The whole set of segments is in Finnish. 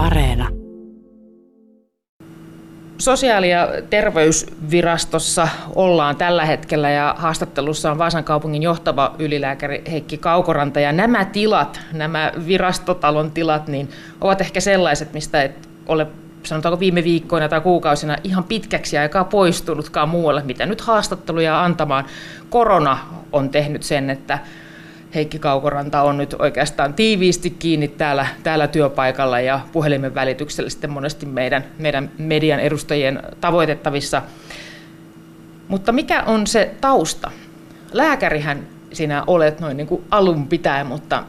Areena. Sosiaali- ja terveysvirastossa ollaan tällä hetkellä ja haastattelussa on Vaasan kaupungin johtava ylilääkäri Heikki Kaukoranta. Ja nämä tilat, nämä virastotalon tilat, niin ovat ehkä sellaiset, mistä et ole sanotaanko viime viikkoina tai kuukausina ihan pitkäksi aikaa poistunutkaan muualle, mitä nyt haastatteluja antamaan. Korona on tehnyt sen, että Heikki Kaukoranta on nyt oikeastaan tiiviisti kiinni täällä, täällä työpaikalla ja puhelimen välityksellä sitten monesti meidän, meidän median edustajien tavoitettavissa. Mutta mikä on se tausta? Lääkärihän sinä olet noin niin kuin alun pitäen, mutta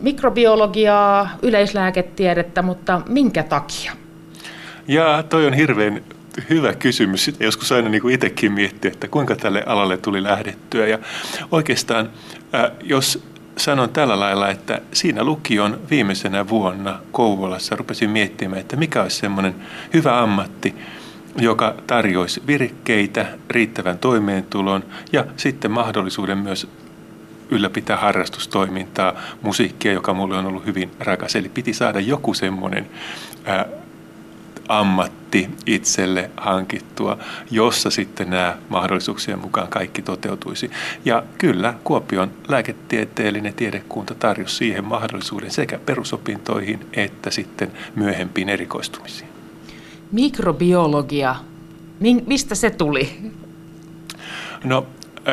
mikrobiologiaa, yleislääketiedettä, mutta minkä takia? Ja toi on hirveän hyvä kysymys. Sitten joskus aina niin kuin itsekin miettiä, että kuinka tälle alalle tuli lähdettyä. Ja oikeastaan, jos sanon tällä lailla, että siinä lukion viimeisenä vuonna Kouvolassa rupesin miettimään, että mikä olisi semmoinen hyvä ammatti, joka tarjoisi virkkeitä, riittävän toimeentulon ja sitten mahdollisuuden myös ylläpitää harrastustoimintaa, musiikkia, joka mulle on ollut hyvin rakas. Eli piti saada joku semmoinen ammatti itselle hankittua, jossa sitten nämä mahdollisuuksien mukaan kaikki toteutuisi. Ja kyllä Kuopion lääketieteellinen tiedekunta tarjosi siihen mahdollisuuden sekä perusopintoihin että sitten myöhempiin erikoistumisiin. Mikrobiologia, mistä se tuli? No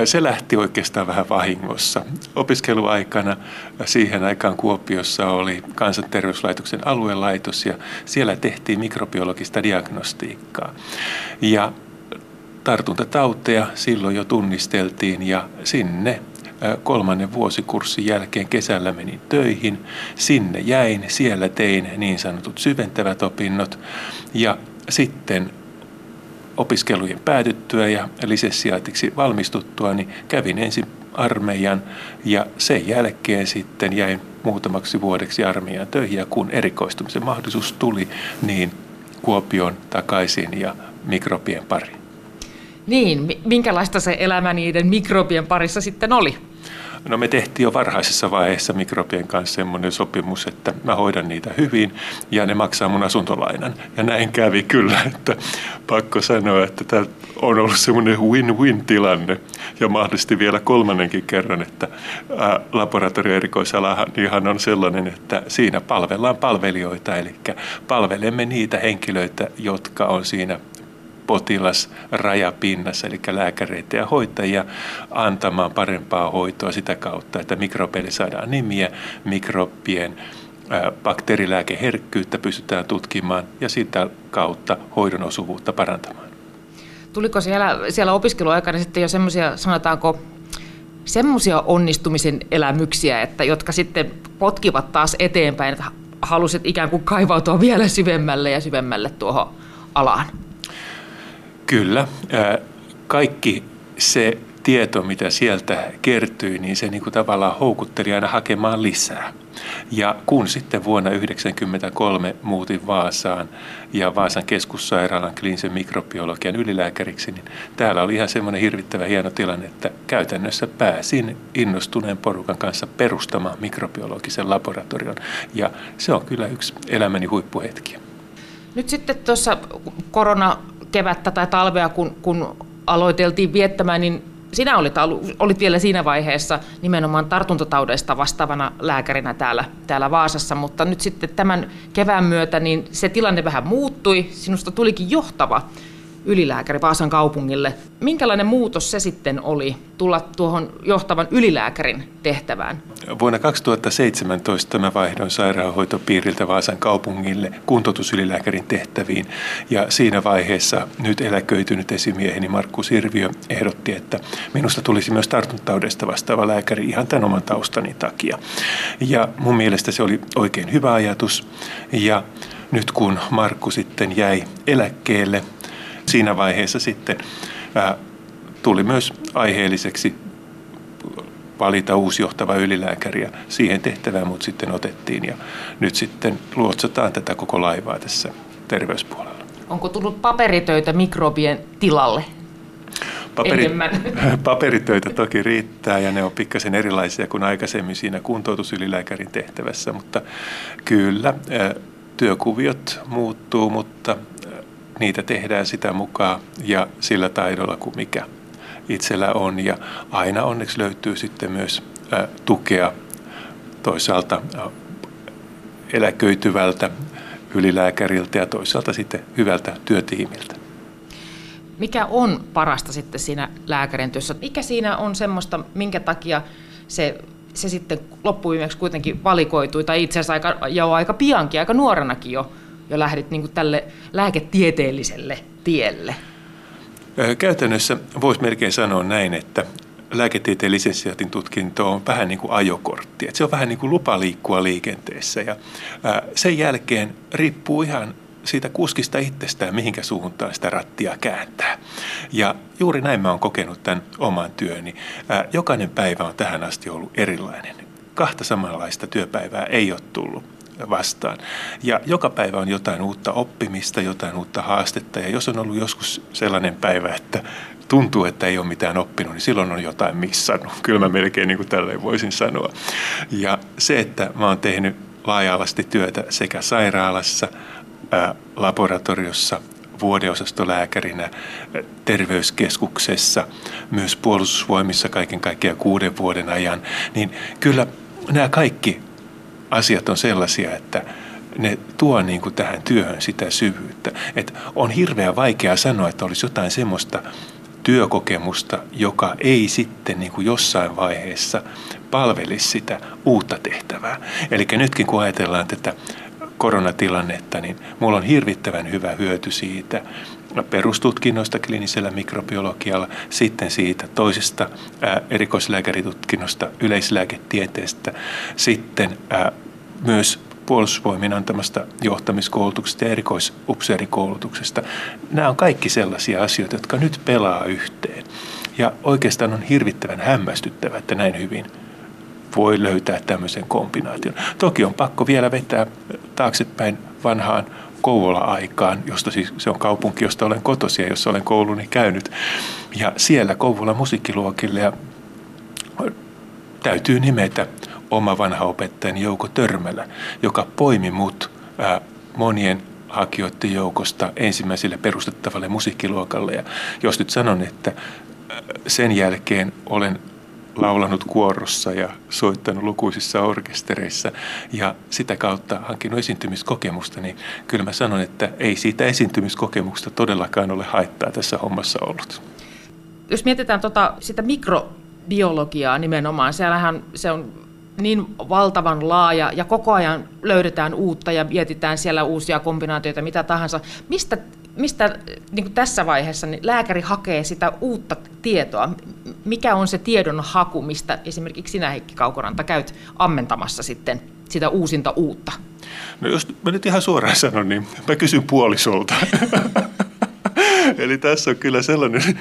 se lähti oikeastaan vähän vahingossa. Opiskeluaikana siihen aikaan Kuopiossa oli kansanterveyslaitoksen aluelaitos ja siellä tehtiin mikrobiologista diagnostiikkaa. Ja tartuntatauteja silloin jo tunnisteltiin ja sinne kolmannen vuosikurssin jälkeen kesällä menin töihin. Sinne jäin, siellä tein niin sanotut syventävät opinnot ja sitten opiskelujen päätyttyä ja lisenssiaatiksi valmistuttua, niin kävin ensin armeijan ja sen jälkeen sitten jäin muutamaksi vuodeksi armeijan töihin ja kun erikoistumisen mahdollisuus tuli, niin Kuopion takaisin ja mikrobien pari. Niin, minkälaista se elämä niiden mikrobien parissa sitten oli? No me tehtiin jo varhaisessa vaiheessa mikrobien kanssa semmoinen sopimus, että mä hoidan niitä hyvin ja ne maksaa mun asuntolainan. Ja näin kävi kyllä, että pakko sanoa, että tämä on ollut semmoinen win-win tilanne. Ja mahdollisesti vielä kolmannenkin kerran, että laboratorioerikoisalahan ihan on sellainen, että siinä palvellaan palvelijoita, eli palvelemme niitä henkilöitä, jotka on siinä potilasrajapinnassa, eli lääkäreitä ja hoitajia, antamaan parempaa hoitoa sitä kautta, että mikrobeille saadaan nimiä, mikrobien bakteerilääkeherkkyyttä pystytään tutkimaan ja sitä kautta hoidon osuvuutta parantamaan. Tuliko siellä, siellä opiskeluaikana sitten jo semmoisia, sanotaanko, semmoisia onnistumisen elämyksiä, että, jotka sitten potkivat taas eteenpäin, että halusit ikään kuin kaivautua vielä syvemmälle ja syvemmälle tuohon alaan? Kyllä. Kaikki se tieto, mitä sieltä kertyi, niin se niin kuin tavallaan houkutteli aina hakemaan lisää. Ja kun sitten vuonna 1993 muutin Vaasaan ja Vaasan keskussairaalan kliinisen mikrobiologian ylilääkäriksi, niin täällä oli ihan semmoinen hirvittävä hieno tilanne, että käytännössä pääsin innostuneen porukan kanssa perustamaan mikrobiologisen laboratorion. Ja se on kyllä yksi elämäni huippuhetki. Nyt sitten tuossa korona kevättä tai talvea, kun, kun aloiteltiin viettämään, niin sinä olit, olit vielä siinä vaiheessa nimenomaan tartuntataudeista vastaavana lääkärinä täällä, täällä Vaasassa, mutta nyt sitten tämän kevään myötä niin se tilanne vähän muuttui, sinusta tulikin johtava ylilääkäri Vaasan kaupungille. Minkälainen muutos se sitten oli tulla tuohon johtavan ylilääkärin tehtävään? Vuonna 2017 mä vaihdoin sairaanhoitopiiriltä Vaasan kaupungille kuntoutusylilääkärin tehtäviin ja siinä vaiheessa nyt eläköitynyt esimieheni Markku Sirviö ehdotti, että minusta tulisi myös tartuntataudesta vastaava lääkäri ihan tämän oman taustani takia. Ja mun mielestä se oli oikein hyvä ajatus ja nyt kun Markku sitten jäi eläkkeelle, siinä vaiheessa sitten ää, tuli myös aiheelliseksi valita uusi johtava ylilääkäri ja siihen tehtävään mut sitten otettiin ja nyt sitten luotsataan tätä koko laivaa tässä terveyspuolella. Onko tullut paperitöitä mikrobien tilalle? Paperi, paperitöitä toki riittää ja ne on pikkasen erilaisia kuin aikaisemmin siinä kuntoutusylilääkärin tehtävässä, mutta kyllä työkuviot muuttuu, mutta niitä tehdään sitä mukaan ja sillä taidolla kuin mikä itsellä on. Ja aina onneksi löytyy sitten myös tukea toisaalta eläköityvältä ylilääkäriltä ja toisaalta sitten hyvältä työtiimiltä. Mikä on parasta sitten siinä lääkärin työssä? Mikä siinä on semmoista, minkä takia se, se sitten loppuviimeksi kuitenkin valikoitui, tai itse asiassa aika, jo aika piankin, aika nuorenakin jo, jo lähdit niin tälle lääketieteelliselle tielle? Käytännössä voisi melkein sanoa näin, että lääketieteen lisenssiaatin tutkinto on vähän niin kuin ajokortti. Että se on vähän niin kuin lupa liikkua liikenteessä. Ja sen jälkeen riippuu ihan siitä kuskista itsestään, mihinkä suuntaan sitä rattia kääntää. Ja juuri näin mä oon kokenut tämän oman työni. Jokainen päivä on tähän asti ollut erilainen. Kahta samanlaista työpäivää ei ole tullut vastaan. Ja joka päivä on jotain uutta oppimista, jotain uutta haastetta. Ja jos on ollut joskus sellainen päivä, että tuntuu, että ei ole mitään oppinut, niin silloin on jotain missannut. Kyllä mä melkein niin kuin tälleen voisin sanoa. Ja se, että mä oon tehnyt laaja-alasti työtä sekä sairaalassa, ää, laboratoriossa, vuodeosastolääkärinä, terveyskeskuksessa, myös puolustusvoimissa kaiken kaikkiaan kuuden vuoden ajan, niin kyllä nämä kaikki asiat on sellaisia, että ne tuo niin kuin tähän työhön sitä syvyyttä. Et on hirveän vaikea sanoa, että olisi jotain semmoista työkokemusta, joka ei sitten niin kuin jossain vaiheessa palvelisi sitä uutta tehtävää. Eli nytkin kun ajatellaan tätä koronatilannetta, niin mulla on hirvittävän hyvä hyöty siitä perustutkinnosta kliinisellä mikrobiologialla, sitten siitä toisesta ää, erikoislääkäritutkinnosta yleislääketieteestä, sitten ää, myös puolustusvoimien antamasta johtamiskoulutuksesta ja erikoisupseerikoulutuksesta. Nämä on kaikki sellaisia asioita, jotka nyt pelaa yhteen. Ja oikeastaan on hirvittävän hämmästyttävä, että näin hyvin voi löytää tämmöisen kombinaation. Toki on pakko vielä vetää taaksepäin vanhaan Kouvola-aikaan, josta siis se on kaupunki, josta olen kotosia, jossa olen kouluni käynyt. Ja siellä Kouvola musiikkiluokille ja täytyy nimetä oma vanha opettajani Jouko Törmälä, joka poimi mut ää, monien hakijoiden joukosta ensimmäiselle perustettavalle musiikkiluokalle. Ja jos nyt sanon, että sen jälkeen olen laulanut kuorossa ja soittanut lukuisissa orkestereissa ja sitä kautta hankinut esiintymiskokemusta, niin kyllä mä sanon, että ei siitä esiintymiskokemuksesta todellakaan ole haittaa tässä hommassa ollut. Jos mietitään tota, sitä mikrobiologiaa nimenomaan, siellähän se on niin valtavan laaja ja koko ajan löydetään uutta ja mietitään siellä uusia kombinaatioita, mitä tahansa. Mistä, mistä niin tässä vaiheessa niin lääkäri hakee sitä uutta tietoa? Mikä on se tiedon haku, mistä esimerkiksi sinä Heikki Kaukoranta käyt ammentamassa sitten sitä uusinta uutta? No jos mä nyt ihan suoraan sanon, niin mä kysyn puolisolta. Eli tässä on kyllä sellainen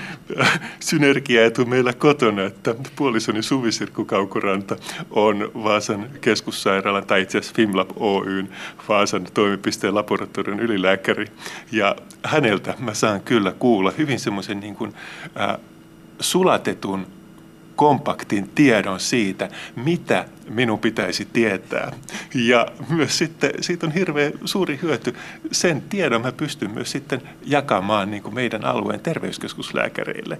synergiaetu meillä kotona, että puolisoni Suvi Sirkku Kaukoranta on Vaasan keskussairaalan, tai itse asiassa FimLab Oyn Vaasan toimipisteen laboratorion ylilääkäri. Ja häneltä mä saan kyllä kuulla hyvin semmoisen niin kuin, äh, sulatetun kompaktin tiedon siitä, mitä minun pitäisi tietää. Ja myös sitten siitä on hirveän suuri hyöty. Sen tiedon mä pystyn myös sitten jakamaan niin kuin meidän alueen terveyskeskuslääkäreille.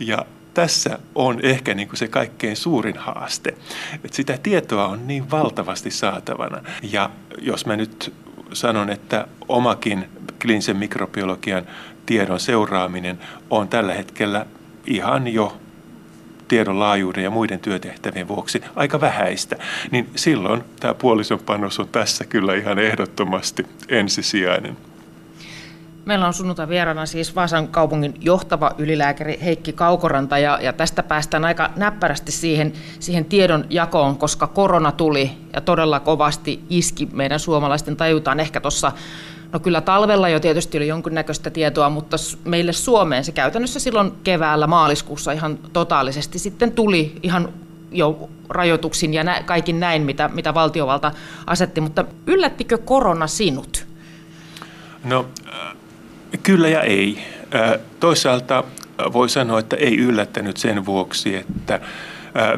Ja tässä on ehkä niin kuin se kaikkein suurin haaste. Että sitä tietoa on niin valtavasti saatavana. Ja jos mä nyt sanon, että omakin kliinisen mikrobiologian tiedon seuraaminen on tällä hetkellä ihan jo tiedon laajuuden ja muiden työtehtävien vuoksi aika vähäistä, niin silloin tämä puolison panos on tässä kyllä ihan ehdottomasti ensisijainen. Meillä on sunnuntai vieraana siis Vaasan kaupungin johtava ylilääkäri Heikki Kaukoranta ja, ja tästä päästään aika näppärästi siihen, siihen tiedon jakoon, koska korona tuli ja todella kovasti iski meidän suomalaisten tajutaan ehkä tuossa No kyllä talvella jo tietysti oli jonkinnäköistä tietoa, mutta meille Suomeen se käytännössä silloin keväällä, maaliskuussa ihan totaalisesti sitten tuli ihan jo rajoituksin ja nä- kaikin näin, mitä, mitä valtiovalta asetti. Mutta yllättikö korona sinut? No äh, kyllä ja ei. Äh, toisaalta voi sanoa, että ei yllättänyt sen vuoksi, että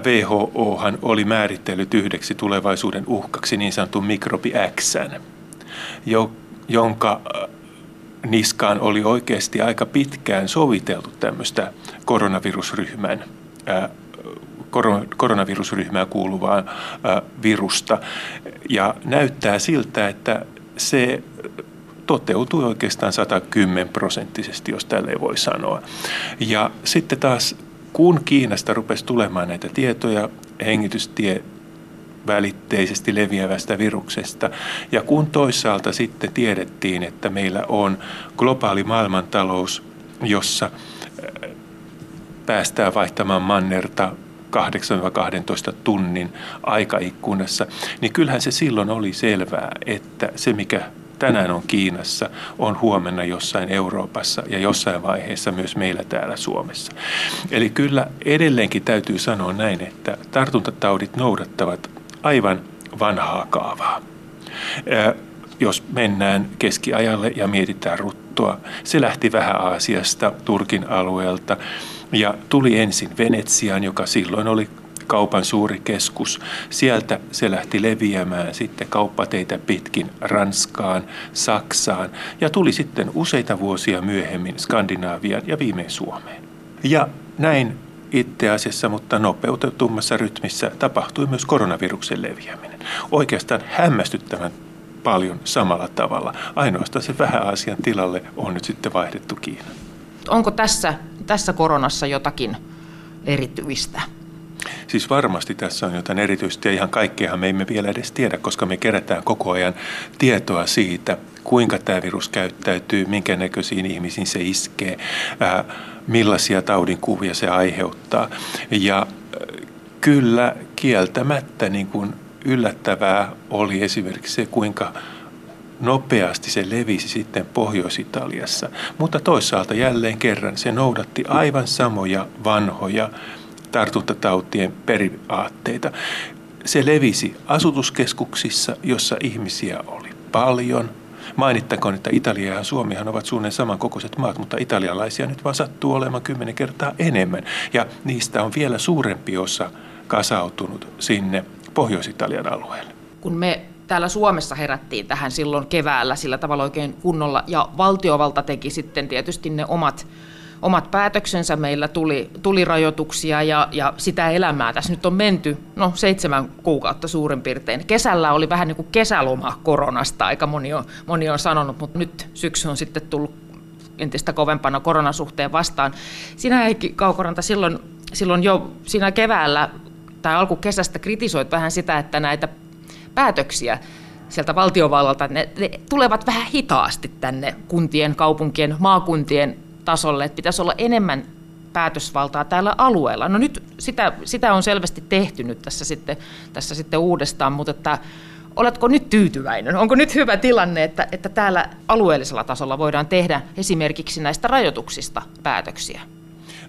WHO oli määritellyt yhdeksi tulevaisuuden uhkaksi niin sanotun mikrobi X. jo, jonka niskaan oli oikeasti aika pitkään soviteltu tämmöistä koronavirusryhmän koronavirusryhmään kuuluvaa virusta. Ja näyttää siltä, että se toteutui oikeastaan 110 prosenttisesti, jos tälle voi sanoa. Ja sitten taas, kun Kiinasta rupesi tulemaan näitä tietoja hengitystie välitteisesti leviävästä viruksesta. Ja kun toisaalta sitten tiedettiin, että meillä on globaali maailmantalous, jossa päästään vaihtamaan mannerta 8-12 tunnin aikaikkunassa, niin kyllähän se silloin oli selvää, että se mikä tänään on Kiinassa, on huomenna jossain Euroopassa ja jossain vaiheessa myös meillä täällä Suomessa. Eli kyllä edelleenkin täytyy sanoa näin, että tartuntataudit noudattavat aivan vanhaa kaavaa. Jos mennään keskiajalle ja mietitään ruttoa, se lähti vähän Aasiasta, Turkin alueelta ja tuli ensin Venetsiaan, joka silloin oli kaupan suuri keskus. Sieltä se lähti leviämään sitten kauppateitä pitkin Ranskaan, Saksaan ja tuli sitten useita vuosia myöhemmin Skandinaavian ja viimein Suomeen. Ja näin itse asiassa, mutta nopeutetummassa rytmissä tapahtui myös koronaviruksen leviäminen. Oikeastaan hämmästyttävän paljon samalla tavalla. Ainoastaan se vähän asian tilalle on nyt sitten vaihdettu Kiina. Onko tässä, tässä koronassa jotakin erityistä? Siis varmasti tässä on jotain erityistä ja ihan kaikkeahan me emme vielä edes tiedä, koska me kerätään koko ajan tietoa siitä, kuinka tämä virus käyttäytyy, minkä näköisiin ihmisiin se iskee, ää, millaisia taudinkuvia se aiheuttaa. Ja kyllä kieltämättä niin kuin yllättävää oli esimerkiksi se, kuinka nopeasti se levisi sitten Pohjois-Italiassa. Mutta toisaalta jälleen kerran se noudatti aivan samoja vanhoja tartuntatautien periaatteita. Se levisi asutuskeskuksissa, jossa ihmisiä oli paljon. Mainittakoon, että Italia ja Suomihan ovat suunnilleen samankokoiset maat, mutta italialaisia nyt vaan sattuu olemaan kymmenen kertaa enemmän. Ja niistä on vielä suurempi osa kasautunut sinne Pohjois-Italian alueelle. Kun me täällä Suomessa herättiin tähän silloin keväällä sillä tavalla oikein kunnolla, ja valtiovalta teki sitten tietysti ne omat omat päätöksensä. Meillä tuli, tuli rajoituksia ja, ja sitä elämää tässä nyt on menty no, seitsemän kuukautta suurin piirtein. Kesällä oli vähän niin kuin kesäloma koronasta, aika moni on, moni on sanonut, mutta nyt syksy on sitten tullut entistä kovempana koronasuhteen vastaan. Sinä Heikki Kaukoranta silloin, silloin jo siinä keväällä tai alkukesästä kritisoit vähän sitä, että näitä päätöksiä sieltä valtiovallalta, ne, ne tulevat vähän hitaasti tänne kuntien, kaupunkien, maakuntien tasolle, että pitäisi olla enemmän päätösvaltaa täällä alueella. No nyt sitä, sitä on selvästi tehty nyt tässä sitten, tässä sitten uudestaan, mutta että oletko nyt tyytyväinen? Onko nyt hyvä tilanne, että, että täällä alueellisella tasolla voidaan tehdä esimerkiksi näistä rajoituksista päätöksiä?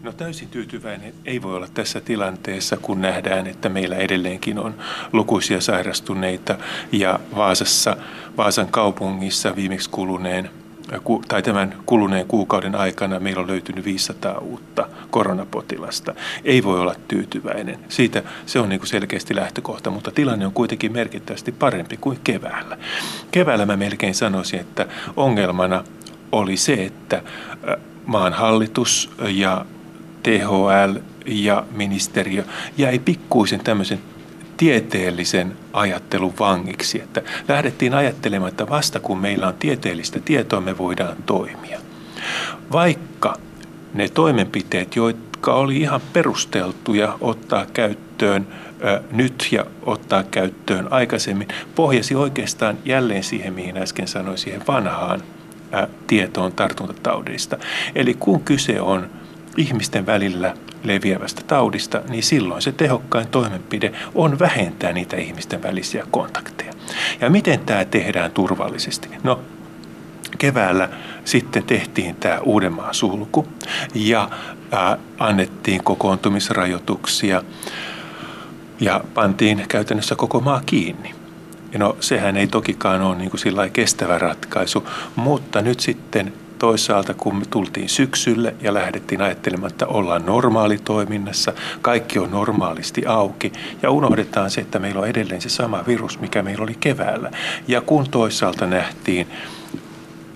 No täysin tyytyväinen ei voi olla tässä tilanteessa, kun nähdään, että meillä edelleenkin on lukuisia sairastuneita ja Vaasassa, Vaasan kaupungissa viimeksi kuluneen tai tämän kuluneen kuukauden aikana meillä on löytynyt 500 uutta koronapotilasta. Ei voi olla tyytyväinen. Siitä se on niin kuin selkeästi lähtökohta, mutta tilanne on kuitenkin merkittävästi parempi kuin keväällä. Keväällä mä melkein sanoisin, että ongelmana oli se, että maan hallitus ja THL ja ministeriö jäi pikkuisen tämmöisen tieteellisen ajattelun vangiksi. Että lähdettiin ajattelemaan, että vasta kun meillä on tieteellistä tietoa, me voidaan toimia. Vaikka ne toimenpiteet, jotka oli ihan perusteltuja ottaa käyttöön ö, nyt ja ottaa käyttöön aikaisemmin, pohjasi oikeastaan jälleen siihen, mihin äsken sanoin, siihen vanhaan ö, tietoon tartuntataudista. Eli kun kyse on ihmisten välillä leviävästä taudista, niin silloin se tehokkain toimenpide on vähentää niitä ihmisten välisiä kontakteja. Ja miten tämä tehdään turvallisesti? No, keväällä sitten tehtiin tämä Uudenmaan sulku ja ää, annettiin kokoontumisrajoituksia ja pantiin käytännössä koko maa kiinni. No sehän ei tokikaan ole niin kuin kestävä ratkaisu, mutta nyt sitten toisaalta kun me tultiin syksylle ja lähdettiin ajattelemaan, että ollaan normaalitoiminnassa, kaikki on normaalisti auki ja unohdetaan se, että meillä on edelleen se sama virus, mikä meillä oli keväällä. Ja kun toisaalta nähtiin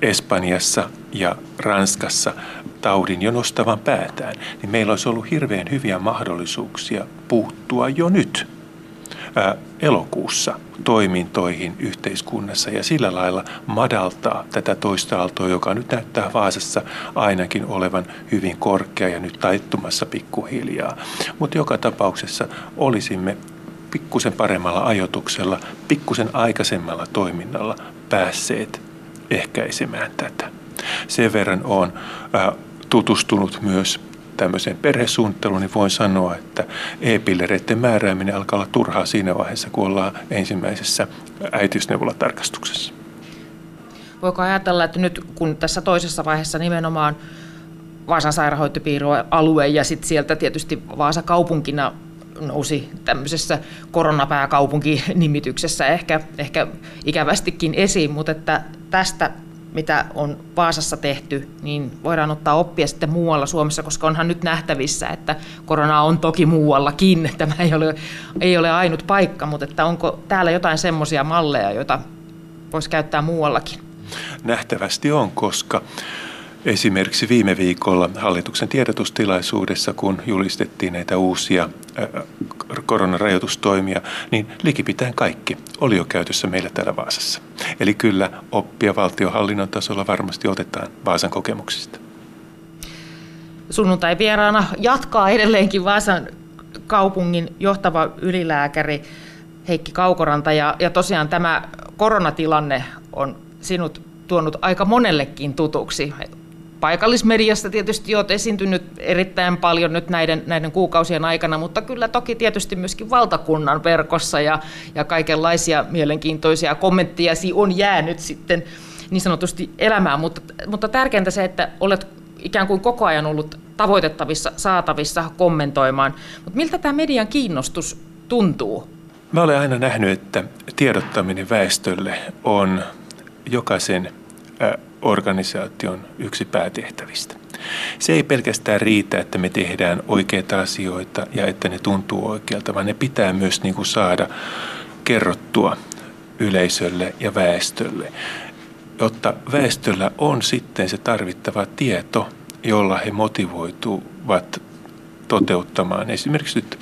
Espanjassa ja Ranskassa taudin jo nostavan päätään, niin meillä olisi ollut hirveän hyviä mahdollisuuksia puuttua jo nyt elokuussa toimintoihin yhteiskunnassa ja sillä lailla madaltaa tätä toista aaltoa, joka nyt näyttää Vaasassa ainakin olevan hyvin korkea ja nyt taittumassa pikkuhiljaa. Mutta joka tapauksessa olisimme pikkusen paremmalla ajotuksella, pikkusen aikaisemmalla toiminnalla päässeet ehkäisemään tätä. Sen verran on tutustunut myös tämmöiseen perhesuunnitteluun, niin voin sanoa, että e-pillereiden määrääminen alkaa olla turhaa siinä vaiheessa, kun ollaan ensimmäisessä äitiysneuvolatarkastuksessa. Voiko ajatella, että nyt kun tässä toisessa vaiheessa nimenomaan Vaasan sairaanhoitopiirialue ja sitten sieltä tietysti Vaasa kaupunkina nousi tämmöisessä koronapääkaupunki-nimityksessä ehkä, ehkä ikävästikin esiin, mutta että tästä mitä on Vaasassa tehty, niin voidaan ottaa oppia sitten muualla Suomessa, koska onhan nyt nähtävissä, että korona on toki muuallakin. Tämä ei ole, ei ole ainut paikka, mutta että onko täällä jotain semmoisia malleja, joita voisi käyttää muuallakin? Nähtävästi on, koska Esimerkiksi viime viikolla hallituksen tiedotustilaisuudessa, kun julistettiin näitä uusia koronarajoitustoimia, niin likipitäen kaikki oli jo käytössä meillä täällä Vaasassa. Eli kyllä oppia valtiohallinnon tasolla varmasti otetaan Vaasan kokemuksista. Sunnuntai vieraana jatkaa edelleenkin Vaasan kaupungin johtava ylilääkäri Heikki Kaukoranta. Ja, ja tosiaan tämä koronatilanne on sinut tuonut aika monellekin tutuksi paikallismediassa tietysti olet esiintynyt erittäin paljon nyt näiden, näiden kuukausien aikana, mutta kyllä toki tietysti myöskin valtakunnan verkossa ja, ja kaikenlaisia mielenkiintoisia kommentteja on jäänyt sitten niin sanotusti elämään, mutta, mutta tärkeintä se, että olet ikään kuin koko ajan ollut tavoitettavissa, saatavissa kommentoimaan. Mutta miltä tämä median kiinnostus tuntuu? Mä olen aina nähnyt, että tiedottaminen väestölle on jokaisen organisaation yksi päätehtävistä. Se ei pelkästään riitä, että me tehdään oikeita asioita ja että ne tuntuu oikealta, vaan ne pitää myös niin kuin saada kerrottua yleisölle ja väestölle, jotta väestöllä on sitten se tarvittava tieto, jolla he motivoituvat toteuttamaan esimerkiksi nyt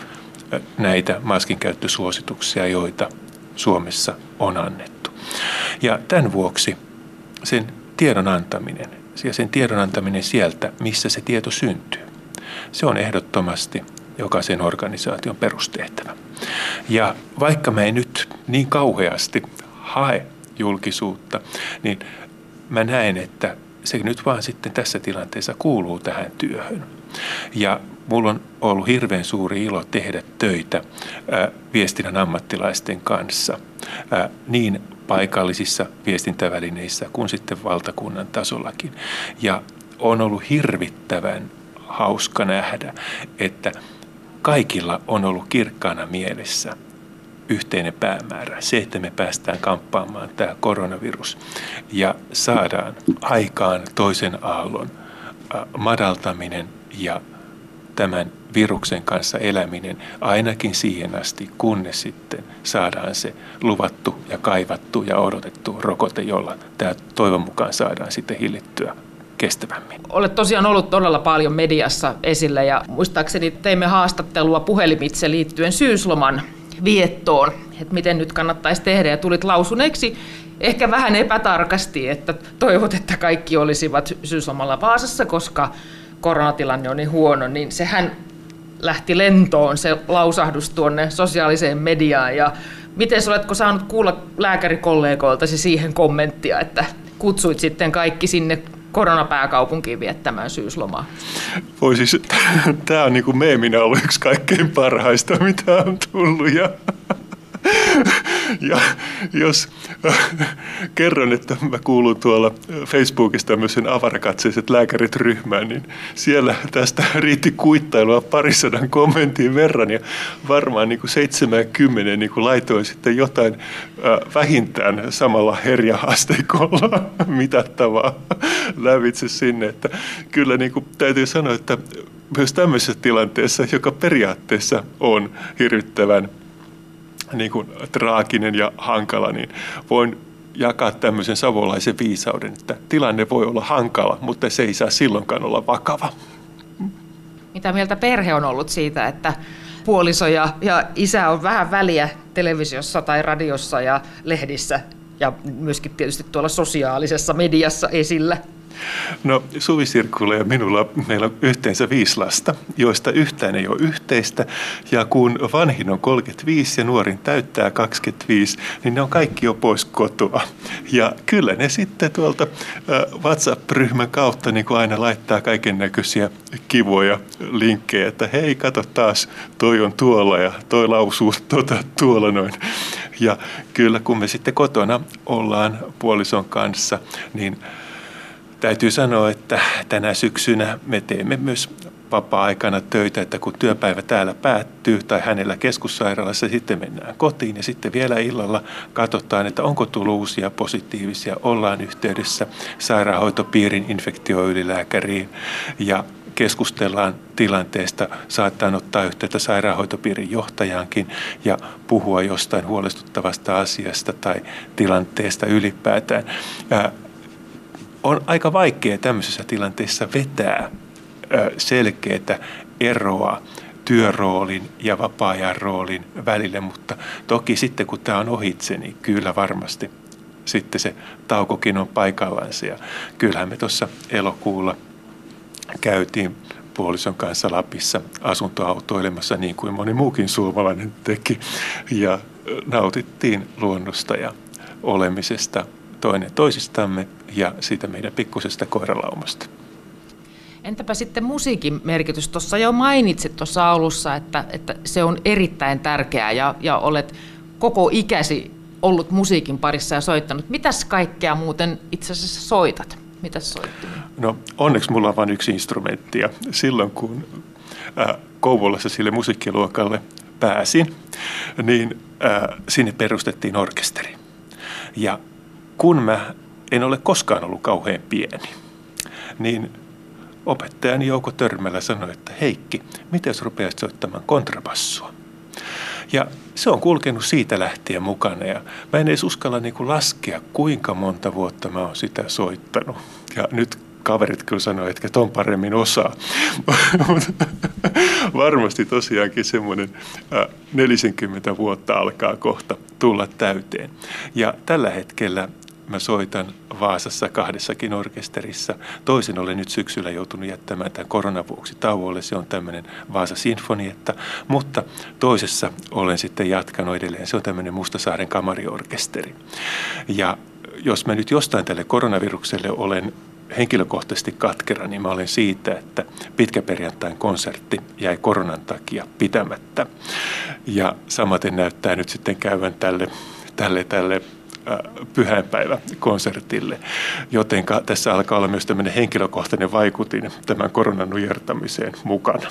näitä maskinkäyttösuosituksia, joita Suomessa on annettu. Ja tämän vuoksi sen tiedon antaminen ja sen tiedon antaminen sieltä, missä se tieto syntyy. Se on ehdottomasti jokaisen organisaation perustehtävä. Ja vaikka mä en nyt niin kauheasti hae julkisuutta, niin mä näen, että se nyt vaan sitten tässä tilanteessa kuuluu tähän työhön. Ja mulla on ollut hirveän suuri ilo tehdä töitä viestinnän ammattilaisten kanssa niin paikallisissa viestintävälineissä kuin sitten valtakunnan tasollakin. Ja on ollut hirvittävän hauska nähdä, että kaikilla on ollut kirkkaana mielessä yhteinen päämäärä, se, että me päästään kamppaamaan tämä koronavirus ja saadaan aikaan toisen aallon madaltaminen ja tämän viruksen kanssa eläminen ainakin siihen asti, kunnes sitten saadaan se luvattu ja kaivattu ja odotettu rokote, jolla tämä toivon mukaan saadaan sitten hillittyä kestävämmin. Olet tosiaan ollut todella paljon mediassa esillä ja muistaakseni teimme haastattelua puhelimitse liittyen syysloman viettoon, että miten nyt kannattaisi tehdä ja tulit lausuneeksi ehkä vähän epätarkasti, että toivot, että kaikki olisivat syyslomalla Vaasassa, koska koronatilanne on niin huono, niin sehän lähti lentoon se lausahdus tuonne sosiaaliseen mediaan ja miten oletko saanut kuulla lääkärikollegoiltasi siihen kommenttia, että kutsuit sitten kaikki sinne koronapääkaupunkiin viettämään syyslomaa? Voi siis, tämä on niin meeminä ollut yksi kaikkein parhaista, mitä on tullut. Ja Ja jos kerron, että mä kuulun tuolla Facebookista tämmöisen avarakatseiset lääkärit ryhmään, niin siellä tästä riitti kuittailua parisadan kommentin verran ja varmaan niin kuin 70 niin kuin laitoin sitten jotain äh, vähintään samalla herjaasteikolla mitattavaa lävitse sinne. Että kyllä niin kuin täytyy sanoa, että myös tämmöisessä tilanteessa, joka periaatteessa on hirvittävän niin kuin, traaginen ja hankala, niin voin jakaa tämmöisen savolaisen viisauden, että tilanne voi olla hankala, mutta se ei saa silloinkaan olla vakava. Mitä mieltä perhe on ollut siitä, että puoliso ja, ja isä on vähän väliä televisiossa tai radiossa ja lehdissä ja myöskin tietysti tuolla sosiaalisessa mediassa esillä? No Suvi Sirkkula ja minulla meillä on yhteensä viisi lasta, joista yhtään ei ole yhteistä. Ja kun vanhin on 35 ja nuorin täyttää 25, niin ne on kaikki jo pois kotoa. Ja kyllä ne sitten tuolta WhatsApp-ryhmän kautta niin kuin aina laittaa kaiken näköisiä kivoja linkkejä, että hei, kato taas, toi on tuolla ja toi lausuu tuota, tuolla noin. Ja kyllä kun me sitten kotona ollaan puolison kanssa, niin Täytyy sanoa, että tänä syksynä me teemme myös vapaa-aikana töitä, että kun työpäivä täällä päättyy tai hänellä keskussairaalassa, sitten mennään kotiin ja sitten vielä illalla katsotaan, että onko tullut uusia positiivisia, ollaan yhteydessä sairaanhoitopiirin infektioylilääkäriin ja keskustellaan tilanteesta, saattaa ottaa yhteyttä sairaanhoitopiirin johtajaankin ja puhua jostain huolestuttavasta asiasta tai tilanteesta ylipäätään on aika vaikea tämmöisessä tilanteessa vetää selkeää eroa työroolin ja vapaa-ajan roolin välille, mutta toki sitten kun tämä on ohitse, niin kyllä varmasti sitten se taukokin on paikallaan. Ja kyllähän me tuossa elokuulla käytiin puolison kanssa Lapissa asuntoautoilemassa niin kuin moni muukin suomalainen teki ja nautittiin luonnosta ja olemisesta toinen toisistamme ja siitä meidän pikkusesta koiralaumasta. Entäpä sitten musiikin merkitys? Tuossa jo mainitsit tuossa alussa, että, että se on erittäin tärkeää ja, ja olet koko ikäsi ollut musiikin parissa ja soittanut. Mitäs kaikkea muuten itse asiassa soitat? Mitäs soitat? No onneksi mulla on vain yksi instrumentti ja silloin kun äh, Kouvolassa sille musiikkiluokalle pääsin, niin äh, sinne perustettiin orkesteri. Ja kun mä en ole koskaan ollut kauhean pieni, niin opettajani Jouko Törmälä sanoi, että Heikki, miten jos rupeat soittamaan kontrabassua? Ja se on kulkenut siitä lähtien mukana ja mä en edes uskalla niin kuin laskea, kuinka monta vuotta mä oon sitä soittanut. Ja nyt kaverit kyllä sanoo, että ton paremmin osaa. Varmasti tosiaankin semmoinen 40 vuotta alkaa kohta tulla täyteen. Ja tällä hetkellä Mä soitan Vaasassa kahdessakin orkesterissa. Toisen olen nyt syksyllä joutunut jättämään tämän koronan vuoksi tauolle. Se on tämmöinen Vaasa Sinfonietta. Mutta toisessa olen sitten jatkanut edelleen. Se on tämmöinen Mustasaaren kamariorkesteri. Ja jos mä nyt jostain tälle koronavirukselle olen henkilökohtaisesti katkera, niin mä olen siitä, että pitkäperjantain konsertti jäi koronan takia pitämättä. Ja samaten näyttää nyt sitten käyvän tälle, tälle, tälle pyhäinpäiväkonsertille, joten tässä alkaa olla myös tämmöinen henkilökohtainen vaikutin tämän koronan nujertamiseen mukana.